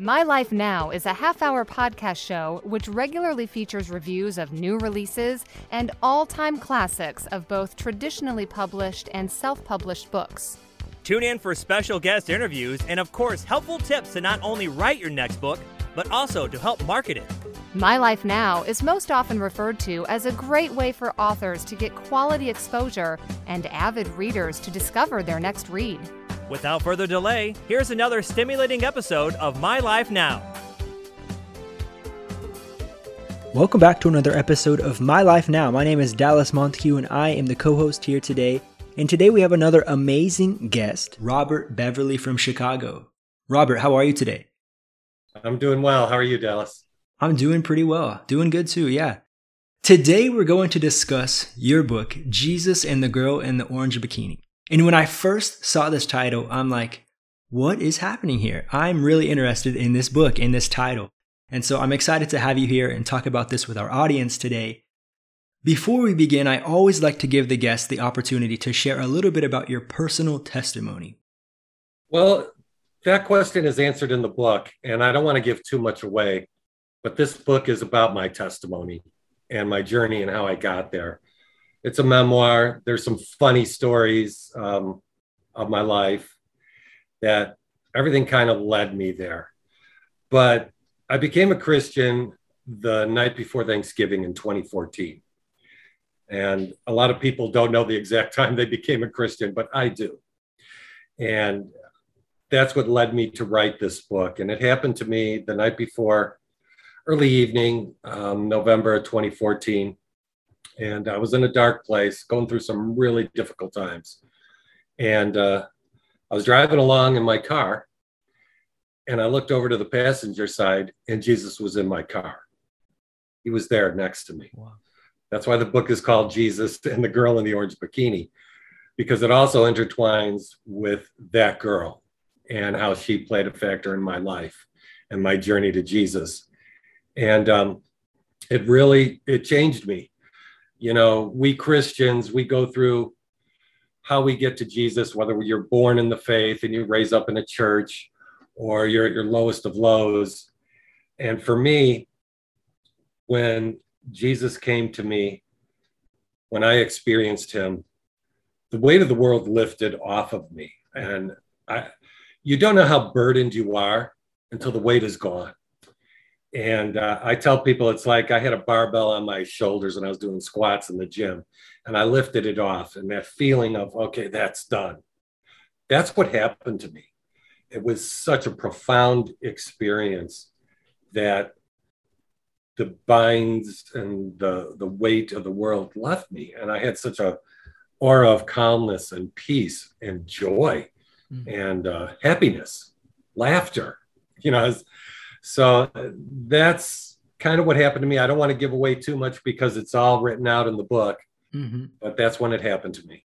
My Life Now is a half hour podcast show which regularly features reviews of new releases and all time classics of both traditionally published and self published books. Tune in for special guest interviews and, of course, helpful tips to not only write your next book, but also to help market it. My Life Now is most often referred to as a great way for authors to get quality exposure and avid readers to discover their next read. Without further delay, here's another stimulating episode of My Life Now. Welcome back to another episode of My Life Now. My name is Dallas Montague and I am the co host here today. And today we have another amazing guest, Robert Beverly from Chicago. Robert, how are you today? I'm doing well. How are you, Dallas? I'm doing pretty well. Doing good too, yeah. Today we're going to discuss your book, Jesus and the Girl in the Orange Bikini. And when I first saw this title, I'm like, what is happening here? I'm really interested in this book, in this title. And so I'm excited to have you here and talk about this with our audience today. Before we begin, I always like to give the guests the opportunity to share a little bit about your personal testimony. Well, that question is answered in the book, and I don't want to give too much away, but this book is about my testimony and my journey and how I got there it's a memoir. There's some funny stories um, of my life that everything kind of led me there. But I became a Christian the night before Thanksgiving in 2014. And a lot of people don't know the exact time they became a Christian, but I do. And that's what led me to write this book. And it happened to me the night before, early evening, um, November 2014 and I was in a dark place, going through some really difficult times. And uh, I was driving along in my car, and I looked over to the passenger side, and Jesus was in my car. He was there next to me. Wow. That's why the book is called Jesus and the Girl in the Orange Bikini, because it also intertwines with that girl and how she played a factor in my life and my journey to Jesus. And um, it really it changed me you know, we Christians, we go through how we get to Jesus, whether you're born in the faith and you raise up in a church or you're at your lowest of lows. And for me, when Jesus came to me, when I experienced him, the weight of the world lifted off of me. And I, you don't know how burdened you are until the weight is gone. And uh, I tell people it's like I had a barbell on my shoulders and I was doing squats in the gym and I lifted it off. And that feeling of, okay, that's done. That's what happened to me. It was such a profound experience that the binds and the, the weight of the world left me. And I had such a aura of calmness and peace and joy mm-hmm. and uh, happiness, laughter. You know, so that's kind of what happened to me. I don't want to give away too much because it's all written out in the book, mm-hmm. but that's when it happened to me.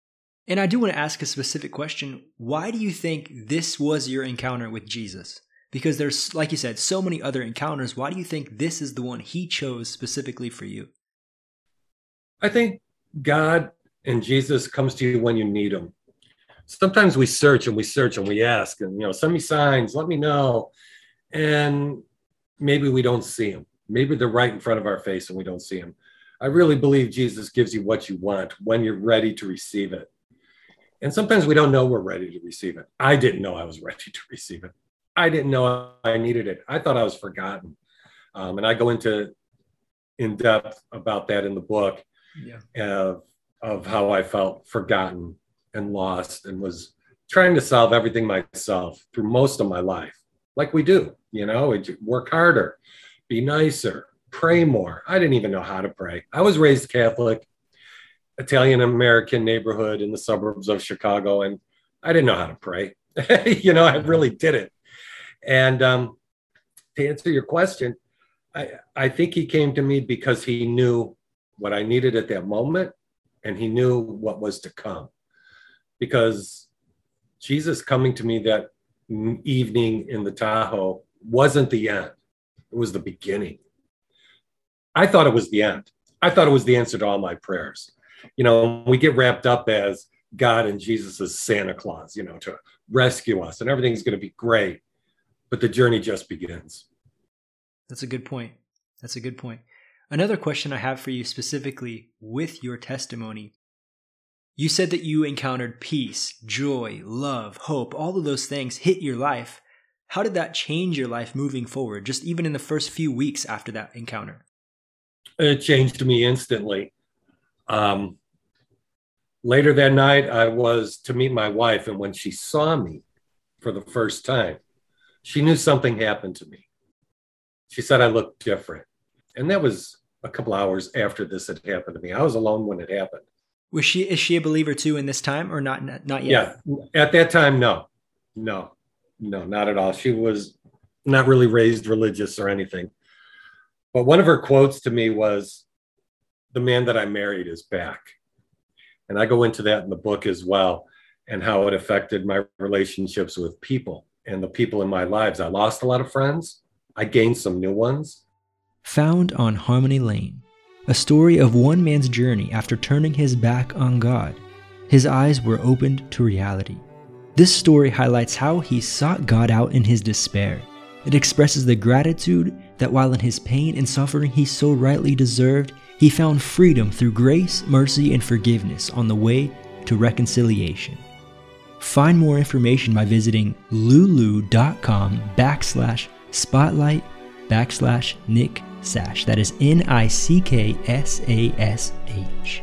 And I do want to ask a specific question. Why do you think this was your encounter with Jesus? Because there's, like you said, so many other encounters. Why do you think this is the one he chose specifically for you? I think God and Jesus comes to you when you need him. Sometimes we search and we search and we ask and, you know, send me signs, let me know and maybe we don't see them. Maybe they're right in front of our face and we don't see them. I really believe Jesus gives you what you want when you're ready to receive it. And sometimes we don't know we're ready to receive it. I didn't know I was ready to receive it. I didn't know I needed it. I thought I was forgotten. Um, and I go into in depth about that in the book yeah. of, of how I felt forgotten and lost and was trying to solve everything myself through most of my life, like we do. You know, work harder, be nicer, pray more. I didn't even know how to pray. I was raised Catholic, Italian American neighborhood in the suburbs of Chicago, and I didn't know how to pray. you know, I really didn't. And um, to answer your question, I, I think he came to me because he knew what I needed at that moment and he knew what was to come. Because Jesus coming to me that evening in the Tahoe wasn't the end, it was the beginning. I thought it was the end. I thought it was the answer to all my prayers. You know, we get wrapped up as God and Jesus as Santa Claus, you know, to rescue us and everything's going to be great. but the journey just begins. That's a good point. That's a good point. Another question I have for you specifically with your testimony. You said that you encountered peace, joy, love, hope, all of those things hit your life. How did that change your life moving forward, just even in the first few weeks after that encounter? It changed me instantly. Um, later that night, I was to meet my wife, and when she saw me for the first time, she knew something happened to me. She said I looked different. And that was a couple hours after this had happened to me. I was alone when it happened. Was she is she a believer too in this time or not not yet? Yeah. At that time, no. No. No, not at all. She was not really raised religious or anything. But one of her quotes to me was, The man that I married is back. And I go into that in the book as well, and how it affected my relationships with people and the people in my lives. I lost a lot of friends, I gained some new ones. Found on Harmony Lane, a story of one man's journey after turning his back on God. His eyes were opened to reality. This story highlights how he sought God out in his despair. It expresses the gratitude that while in his pain and suffering he so rightly deserved, he found freedom through grace, mercy, and forgiveness on the way to reconciliation. Find more information by visiting lulu.com backslash spotlight backslash Nick Sash. That is N I C K S A S H.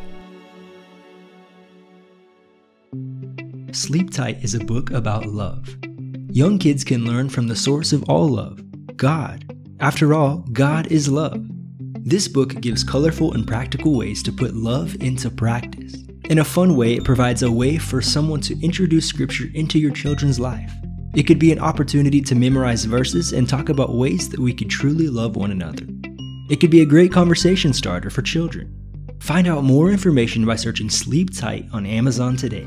Sleep Tight is a book about love. Young kids can learn from the source of all love, God. After all, God is love. This book gives colorful and practical ways to put love into practice. In a fun way, it provides a way for someone to introduce Scripture into your children's life. It could be an opportunity to memorize verses and talk about ways that we could truly love one another. It could be a great conversation starter for children. Find out more information by searching Sleep Tight on Amazon today.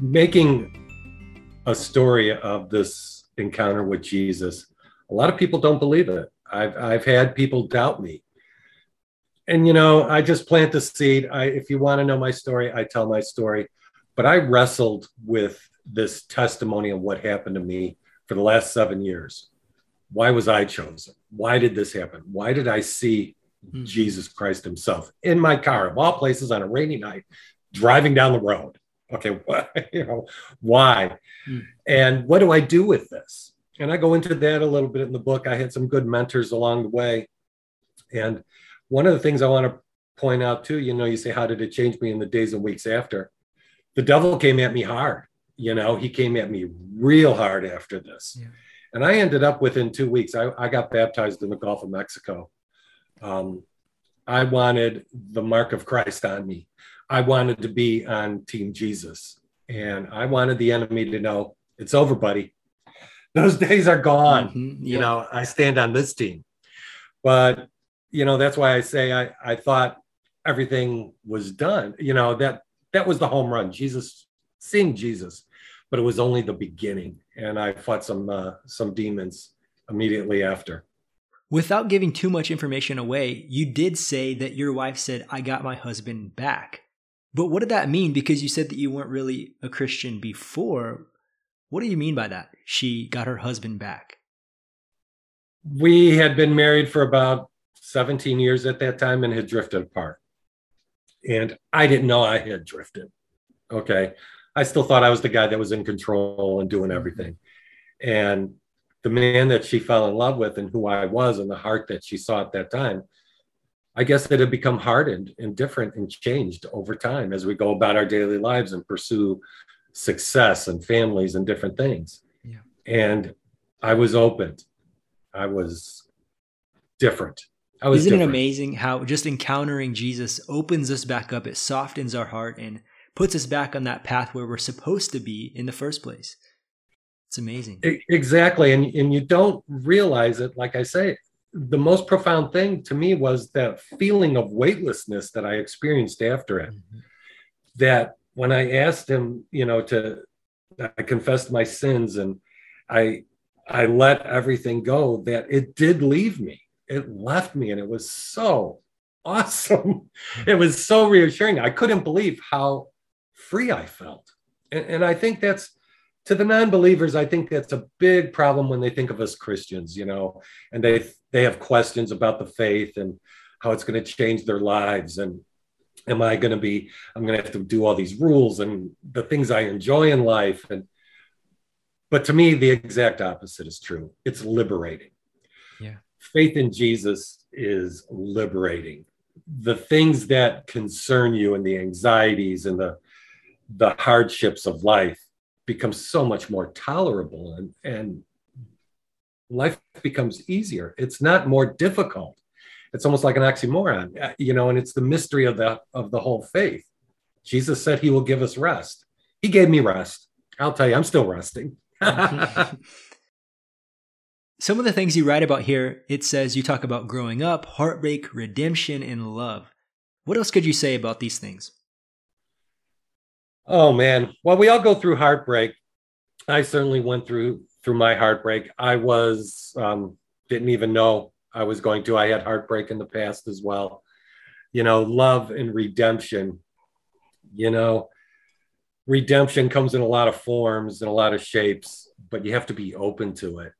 Making a story of this encounter with Jesus, a lot of people don't believe it. I've, I've had people doubt me. And you know i just plant the seed. I, if you want to know my story i tell my story. But i wrestled with this testimony of what happened to me for the last seven years. Why was i chosen? Why did this happen? Why did i see mm-hmm. jesus christ himself in my car of all places on a rainy night driving down the road okay what, you know why mm-hmm. and what do i do with this and i go into that a little bit in the book i had some good mentors along the way and one of the things I want to point out too, you know, you say, how did it change me in the days and weeks after? The devil came at me hard. You know, he came at me real hard after this. Yeah. And I ended up within two weeks, I, I got baptized in the Gulf of Mexico. Um, I wanted the mark of Christ on me. I wanted to be on Team Jesus. And I wanted the enemy to know it's over, buddy. Those days are gone. Mm-hmm. Yeah. You know, I stand on this team. But you know that's why i say i i thought everything was done you know that that was the home run jesus seeing jesus but it was only the beginning and i fought some uh, some demons immediately after without giving too much information away you did say that your wife said i got my husband back but what did that mean because you said that you weren't really a christian before what do you mean by that she got her husband back we had been married for about 17 years at that time and had drifted apart. And I didn't know I had drifted. Okay. I still thought I was the guy that was in control and doing everything. And the man that she fell in love with and who I was and the heart that she saw at that time, I guess it had become hardened and different and changed over time as we go about our daily lives and pursue success and families and different things. Yeah. And I was opened. I was different. Isn't different. it amazing how just encountering Jesus opens us back up? It softens our heart and puts us back on that path where we're supposed to be in the first place. It's amazing. Exactly. And, and you don't realize it. Like I say, the most profound thing to me was that feeling of weightlessness that I experienced after it. Mm-hmm. That when I asked him, you know, to, I confessed my sins and I, I let everything go, that it did leave me it left me and it was so awesome. It was so reassuring. I couldn't believe how free I felt. And, and I think that's to the non-believers, I think that's a big problem when they think of us Christians, you know, and they they have questions about the faith and how it's going to change their lives and am I going to be I'm going to have to do all these rules and the things I enjoy in life and but to me the exact opposite is true. It's liberating. Yeah. Faith in Jesus is liberating. The things that concern you and the anxieties and the the hardships of life become so much more tolerable and and life becomes easier. It's not more difficult. It's almost like an oxymoron, uh, you know, and it's the mystery of the of the whole faith. Jesus said he will give us rest. He gave me rest. I'll tell you, I'm still resting. Some of the things you write about here, it says you talk about growing up, heartbreak, redemption, and love. What else could you say about these things? Oh man, well, we all go through heartbreak. I certainly went through through my heartbreak. I was um, didn't even know I was going to. I had heartbreak in the past as well. You know, love and redemption. You know, redemption comes in a lot of forms and a lot of shapes, but you have to be open to it.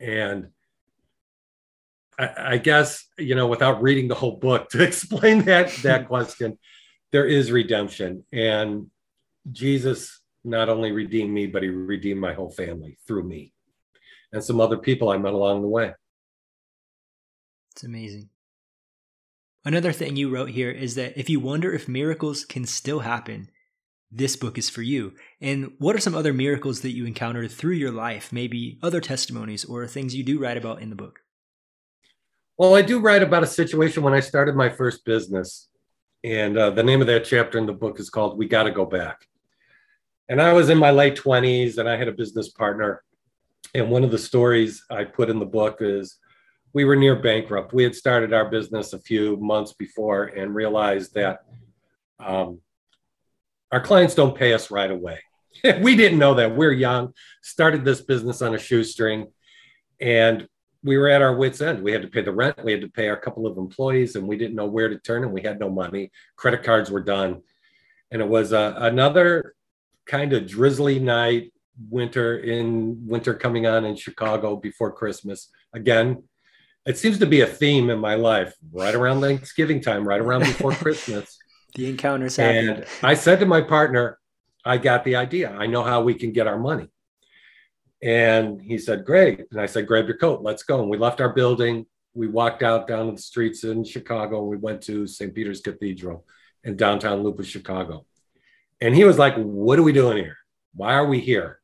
And I, I guess you know, without reading the whole book to explain that that question, there is redemption, and Jesus not only redeemed me, but he redeemed my whole family through me and some other people I met along the way. It's amazing. Another thing you wrote here is that if you wonder if miracles can still happen, this book is for you. And what are some other miracles that you encountered through your life, maybe other testimonies or things you do write about in the book? Well, I do write about a situation when I started my first business. And uh, the name of that chapter in the book is called We Gotta Go Back. And I was in my late 20s and I had a business partner. And one of the stories I put in the book is we were near bankrupt. We had started our business a few months before and realized that um, our clients don't pay us right away. we didn't know that. We're young, started this business on a shoestring, and we were at our wits' end. We had to pay the rent, we had to pay our couple of employees, and we didn't know where to turn, and we had no money. Credit cards were done. And it was uh, another kind of drizzly night, winter in winter coming on in Chicago before Christmas. Again, it seems to be a theme in my life right around Thanksgiving time, right around before Christmas. The encounters happen. And I said to my partner, I got the idea. I know how we can get our money. And he said, Great. And I said, Grab your coat, let's go. And we left our building. We walked out down the streets in Chicago. And we went to St. Peter's Cathedral in downtown Loop of Chicago. And he was like, What are we doing here? Why are we here?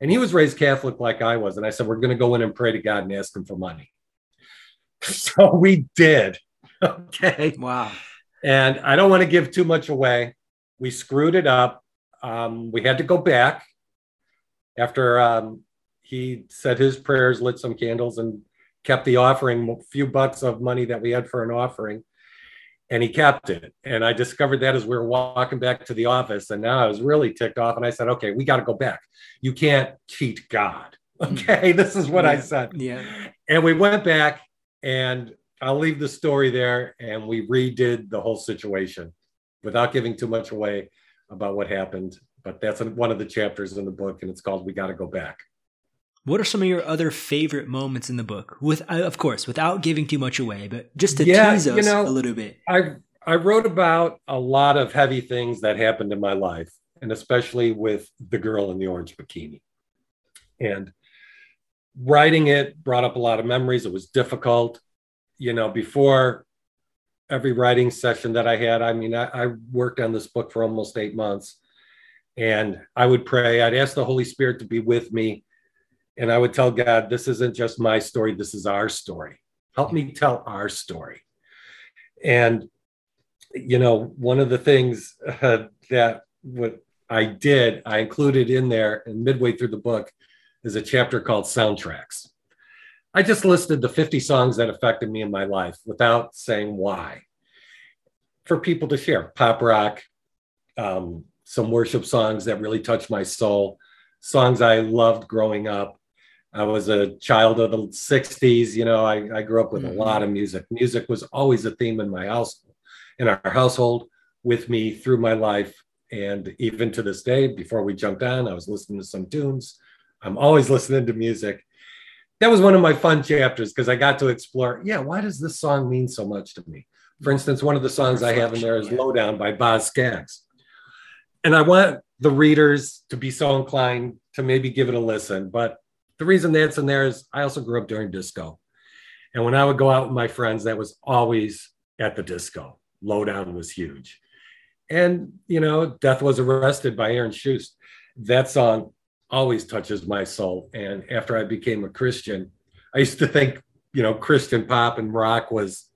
And he was raised Catholic like I was. And I said, We're going to go in and pray to God and ask him for money. So we did. Okay. Wow. And I don't want to give too much away. We screwed it up. Um, we had to go back after um, he said his prayers, lit some candles, and kept the offering, a few bucks of money that we had for an offering and he kept it. And I discovered that as we were walking back to the office. And now I was really ticked off. And I said, okay, we got to go back. You can't cheat God. Hmm. Okay. This is what yeah. I said. Yeah. And we went back and I'll leave the story there. And we redid the whole situation without giving too much away about what happened. But that's one of the chapters in the book. And it's called We Got to Go Back. What are some of your other favorite moments in the book? With, uh, of course, without giving too much away, but just to Yeah, tease us you know, a little bit. I I wrote about a lot of heavy things that happened in my life, and especially with the girl in the orange bikini. And writing it brought up a lot of memories. It was difficult, you know. Before every writing session that I had, I mean, I, I worked on this book for almost eight months, and I would pray. I'd ask the Holy Spirit to be with me, and I would tell God, "This isn't just my story. This is our story. Help me tell our story." And you know, one of the things uh, that what I did, I included in there, and midway through the book, is a chapter called soundtracks. I just listed the 50 songs that affected me in my life without saying why, for people to share. Pop rock, um, some worship songs that really touched my soul, songs I loved growing up. I was a child of the 60s. You know, I, I grew up with Mhm. a lot of music. Music was always a theme in my house, in our household, with me through my life. And even to this day, before we jumped on, I was listening to some tunes. I'm always listening to music. That was one of my fun chapters because I got to explore, yeah, why does this song mean so much to me? For instance, one of the songs I have in there is Lowdown by Boz Scaggs. And I want the readers to be so inclined to maybe give it a listen. But the reason that's in there is I also grew up during disco. And when I would go out with my friends, that was always at the disco. Lowdown was huge. And, you know, Death was arrested by Aaron Shust. That song always touches my soul. And after I became a Christian, I used to think, you know, Christian pop and rock was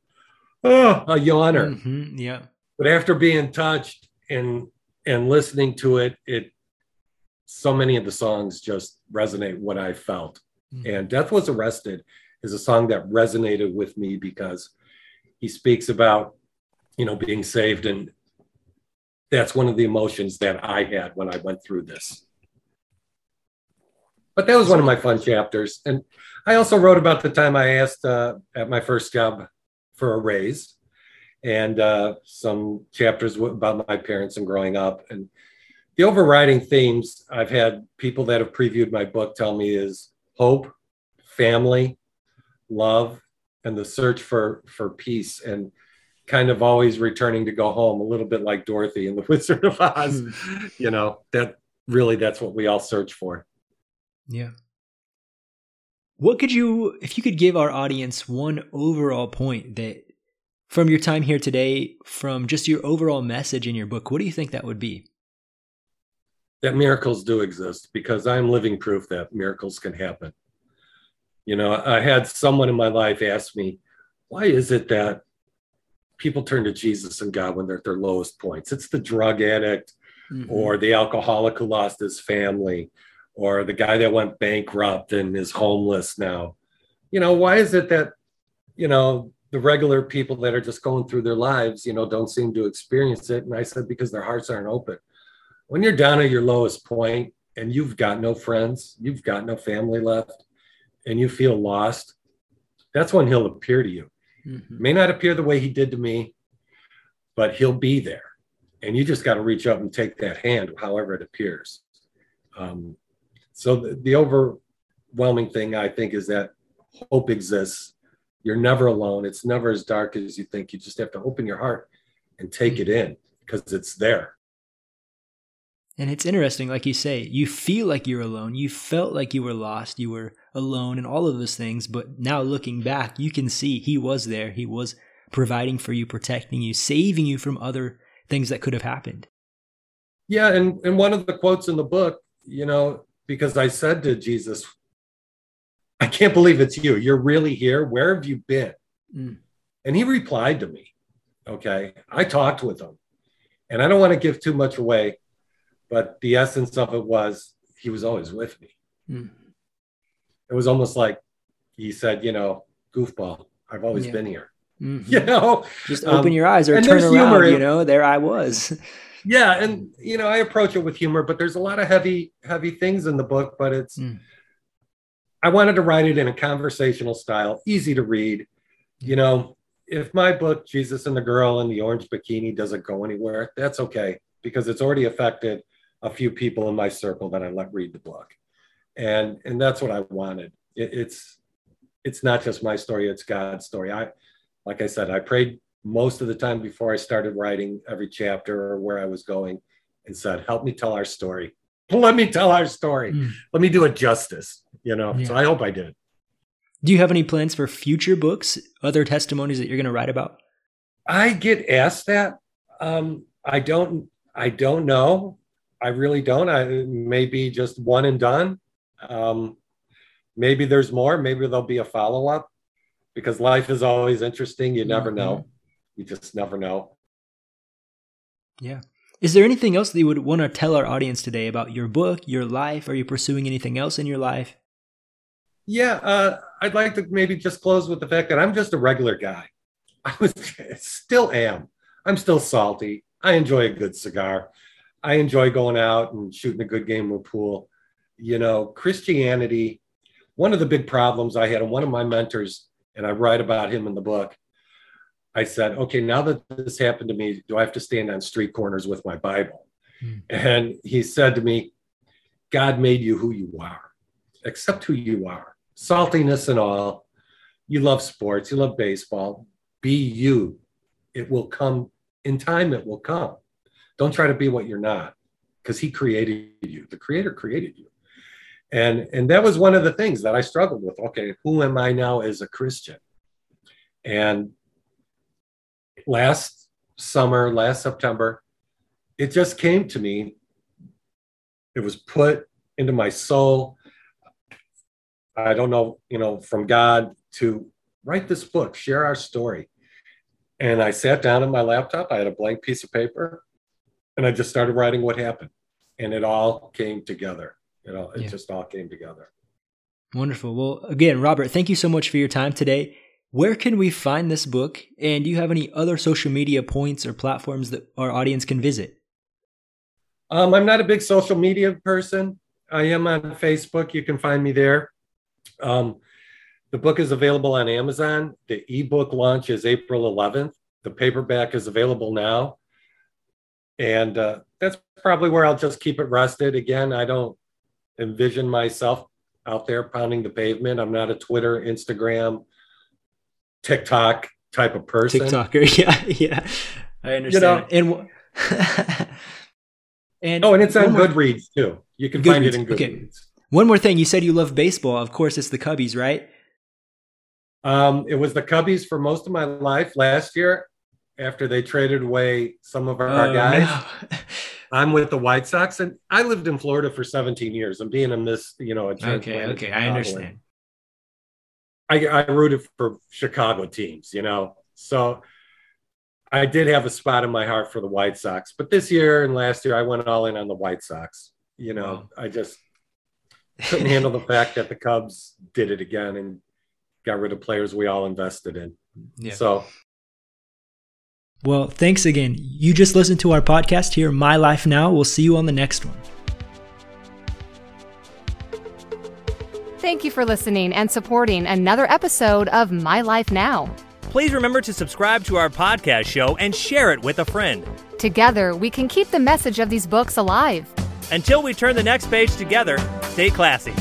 oh, a yawner. Mm-hmm, yeah. But after being touched and and listening to it, it so many of the songs just resonate what I felt. Mm-hmm. And Death Was Arrested is a song that resonated with me because he speaks about, you know, being saved. And that's one of the emotions that I had when I went through this. But that was one of my fun chapters. And I also wrote about the time I asked uh, at my first job for a raise and uh, some chapters about my parents and growing up. And the overriding themes I've had people that have previewed my book tell me is hope, family, love, and the search for for peace and kind of always returning to go home a little bit like Dorothy in the Wizard of Oz. Hmm. you know, that really that's what we all search for. Yeah. What could you if you could give our audience one overall point that from your time here today, from just your overall message in your book, what do you think that would be? That miracles do exist because I'm living proof that miracles can happen. You know, I had someone in my life ask me, why is it that people turn to Jesus and God when they're at their lowest points? It's the drug addict mm-hmm. or the alcoholic who lost his family or the guy that went bankrupt and is homeless now. You know, why is it that, you know, the regular people that are just going through their lives, you know, don't seem to experience it. And I said, because their hearts aren't open. When you're down at your lowest point and you've got no friends, you've got no family left, and you feel lost, that's when he'll appear to you. Mm-hmm. May not appear the way he did to me, but he'll be there. And you just got to reach up and take that hand, however it appears. Um, so the, the overwhelming thing I think is that hope exists you're never alone. It's never as dark as you think. You just have to open your heart and take it in because it's there. And it's interesting, like you say, you feel like you're alone. You felt like you were lost. You were alone and all of those things. But now looking back, you can see he was there. He was providing for you, protecting you, saving you from other things that could have happened. Yeah. And, and one of the quotes in the book, you know, because I said to Jesus, I can't believe it's you. You're really here. Where have you been? Mm. And he replied to me. Okay. I talked with him. And I don't want to give too much away, but the essence of it was he was always with me. Mm. It was almost like he said, you know, goofball, I've always yeah. been here. Mm-hmm. You know, just open um, your eyes or turn around, humor. you know, there I was. yeah. And, you know, I approach it with humor, but there's a lot of heavy, heavy things in the book, but it's, mm I wanted to write it in a conversational style, easy to read. You know, if my book, Jesus and the Girl in the Orange Bikini, doesn't go anywhere, that's okay because it's already affected a few people in my circle that I let read the book. And and that's what I wanted. It, it's it's not just my story, it's God's story. I like I said, I prayed most of the time before I started writing every chapter or where I was going and said, help me tell our story. Let me tell our story. Mm. Let me do it justice you know. Yeah. So I hope I did. Do you have any plans for future books, other testimonies that you're going to write about? I get asked that. Um, I don't. I don't know. I really don't. I maybe just one and done. Um, maybe there's more. Maybe there'll be a follow up because life is always interesting. You never mm-hmm. know. You just never know. Yeah. Is there anything else that you would want to tell our audience today about your book, your life? Are you pursuing anything else in your life? Yeah, uh, I'd like to maybe just close with the fact that I'm just a regular guy. I was still am. I'm still salty. I enjoy a good cigar. I enjoy going out and shooting a good game of pool. You know, Christianity, one of the big problems I had, and one of my mentors, and I write about him in the book, I said, okay, now that this happened to me, do I have to stand on street corners with my Bible? Mm. And he said to me, God made you who you are. Accept who you are. Saltiness and all. You love sports, you love baseball. Be you. It will come in time, it will come. Don't try to be what you're not because he created you. The creator created you. And, and that was one of the things that I struggled with. Okay, who am I now as a Christian? And last summer, last September, it just came to me. It was put into my soul. I don't know, you know, from God to write this book, share our story. And I sat down on my laptop. I had a blank piece of paper and I just started writing what happened. And it all came together. You know, it yeah. just all came together. Wonderful. Well, again, Robert, thank you so much for your time today. Where can we find this book? And do you have any other social media points or platforms that our audience can visit? Um, I'm not a big social media person. I am on Facebook. You can find me there. Um, the book is available on Amazon. The ebook launch is April 11th. The paperback is available now. And uh, that's probably where I'll just keep it rested. Again, I don't envision myself out there pounding the pavement. I'm not a Twitter, Instagram, TikTok type of person. TikToker, yeah, yeah. I understand. You know, and and oh, and it's on more, Goodreads too. You can Goodreads. find it in Goodreads. Okay. One more thing, you said you love baseball. Of course, it's the Cubbies, right? Um, it was the Cubbies for most of my life. Last year, after they traded away some of our, oh, guys, no. I'm with the White Sox, and I lived in Florida for 17 years. I'm being a miss, you know, okay, okay, I understand. I, I rooted for Chicago teams, you know, so I did have a spot in my heart for the White Sox. But this year and last year, I went all in on the White Sox. You know. I just couldn't handle the fact that the Cubs did it again and got rid of players we all invested in. Yeah. So well, thanks again. You just listened to our podcast here, My Life Now. We'll see you on the next one. Thank you for listening and supporting another episode of My Life Now. Please remember to subscribe to our podcast show and share it with a friend. Together, we can keep the message of these books alive. Until we turn the next page together, stay classy.